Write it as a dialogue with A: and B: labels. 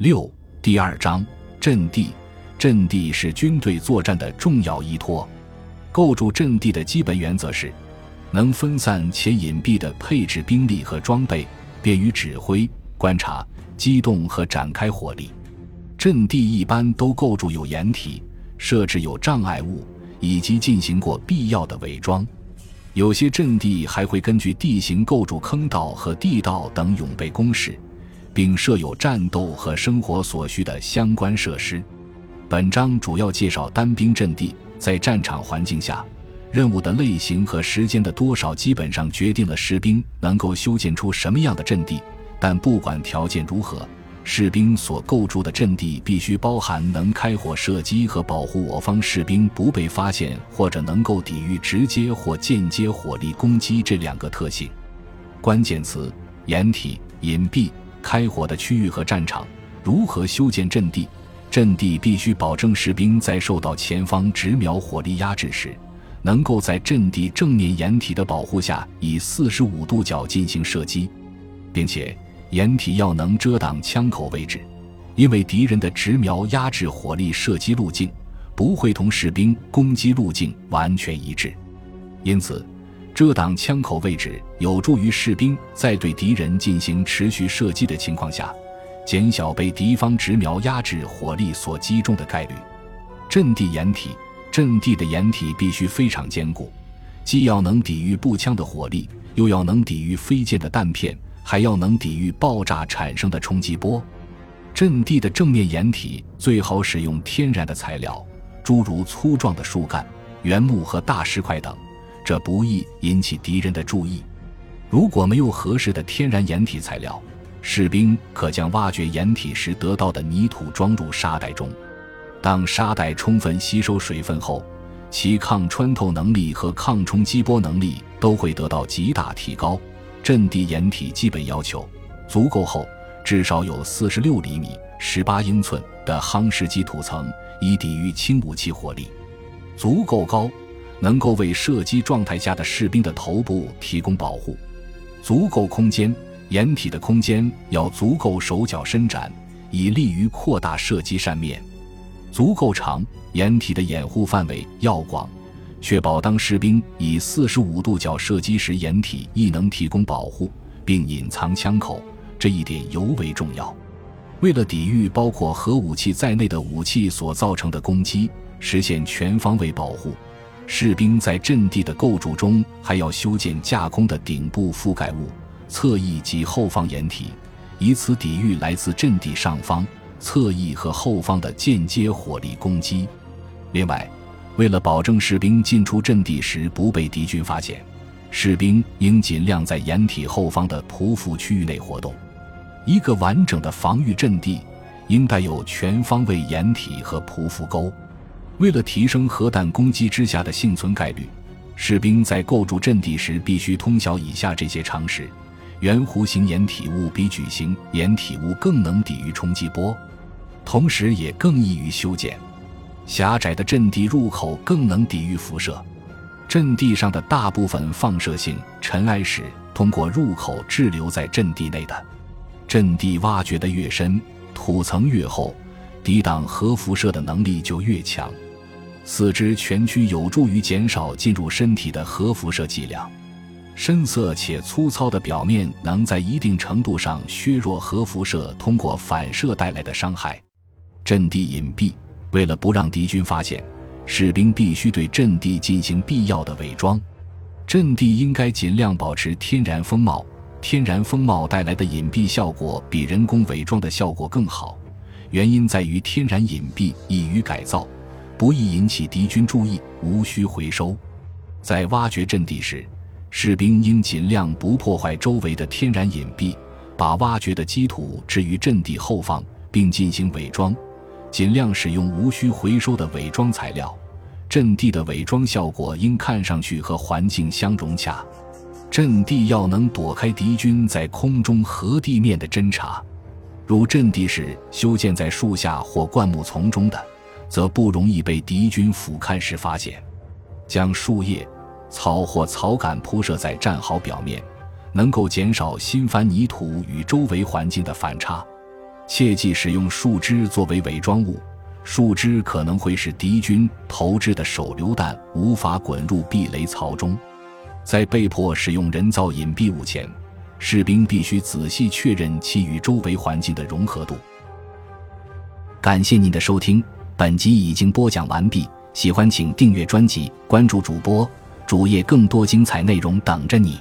A: 六第二章阵地，阵地是军队作战的重要依托。构筑阵地的基本原则是，能分散且隐蔽地配置兵力和装备，便于指挥、观察、机动和展开火力。阵地一般都构筑有掩体，设置有障碍物，以及进行过必要的伪装。有些阵地还会根据地形构筑坑道和地道等永备工事，并设有战斗和生活所需的相关设施。本章主要介绍单兵阵地。在战场环境下，任务的类型和时间的多少基本上决定了士兵能够修建出什么样的阵地。但不管条件如何，士兵所构筑的阵地必须包含能开火射击和保护我方士兵不被发现，或者能够抵御直接或间接火力攻击这两个特性。关键词：掩体、隐蔽、开火的区域和战场。如何修建阵地？阵地必须保证士兵在受到前方直瞄火力压制时，能够在阵地正面掩体的保护下以四十五度角进行射击，并且掩体要能遮挡枪口位置，因为敌人的直瞄压制火力射击路径不会同士兵攻击路径完全一致，因此遮挡枪口位置有助于士兵在对敌人进行持续射击的情况下。减小被敌方直瞄压制火力所击中的概率。阵地掩体，阵地的掩体必须非常坚固，既要能抵御步枪的火力，又要能抵御飞溅的弹片，还要能抵御爆炸产生的冲击波。阵地的正面掩体最好使用天然的材料，诸如粗壮的树干、原木和大石块等，这不易引起敌人的注意。如果没有合适的天然掩体材料，士兵可将挖掘掩体时得到的泥土装入沙袋中，当沙袋充分吸收水分后，其抗穿透能力和抗冲击波能力都会得到极大提高。阵地掩体基本要求：足够厚，至少有四十六厘米（十八英寸）的夯实基土层，以抵御轻武器火力；足够高，能够为射击状态下的士兵的头部提供保护；足够空间。掩体的空间要足够，手脚伸展，以利于扩大射击扇面；足够长，掩体的掩护范围要广，确保当士兵以四十五度角射击时，掩体亦能提供保护并隐藏枪口。这一点尤为重要。为了抵御包括核武器在内的武器所造成的攻击，实现全方位保护，士兵在阵地的构筑中还要修建架空的顶部覆盖物。侧翼及后方掩体，以此抵御来自阵地上方、侧翼和后方的间接火力攻击。另外，为了保证士兵进出阵地时不被敌军发现，士兵应尽量在掩体后方的匍匐区域内活动。一个完整的防御阵地应带有全方位掩体和匍匐沟。为了提升核弹攻击之下的幸存概率，士兵在构筑阵地时必须通晓以下这些常识。圆弧形掩体物比矩形掩体物更能抵御冲击波，同时也更易于修建。狭窄的阵地入口更能抵御辐射。阵地上的大部分放射性尘埃是通过入口滞留在阵地内的。阵地挖掘的越深，土层越厚，抵挡核辐射的能力就越强。四肢蜷曲有助于减少进入身体的核辐射剂量。深色且粗糙的表面能在一定程度上削弱核辐射通过反射带来的伤害。阵地隐蔽，为了不让敌军发现，士兵必须对阵地进行必要的伪装。阵地应该尽量保持天然风貌，天然风貌带来的隐蔽效果比人工伪装的效果更好。原因在于天然隐蔽易于改造，不易引起敌军注意，无需回收。在挖掘阵地时，士兵应尽量不破坏周围的天然隐蔽，把挖掘的基土置于阵地后方，并进行伪装，尽量使用无需回收的伪装材料。阵地的伪装效果应看上去和环境相融洽。阵地要能躲开敌军在空中和地面的侦察。如阵地是修建在树下或灌木丛中的，则不容易被敌军俯瞰时发现。将树叶。草或草杆铺设在战壕表面，能够减少新翻泥土与周围环境的反差。切忌使用树枝作为伪装物，树枝可能会使敌军投掷的手榴弹无法滚入避雷槽中。在被迫使用人造隐蔽物前，士兵必须仔细确认其与周围环境的融合度。感谢您的收听，本集已经播讲完毕。喜欢请订阅专辑，关注主播主页，更多精彩内容等着你。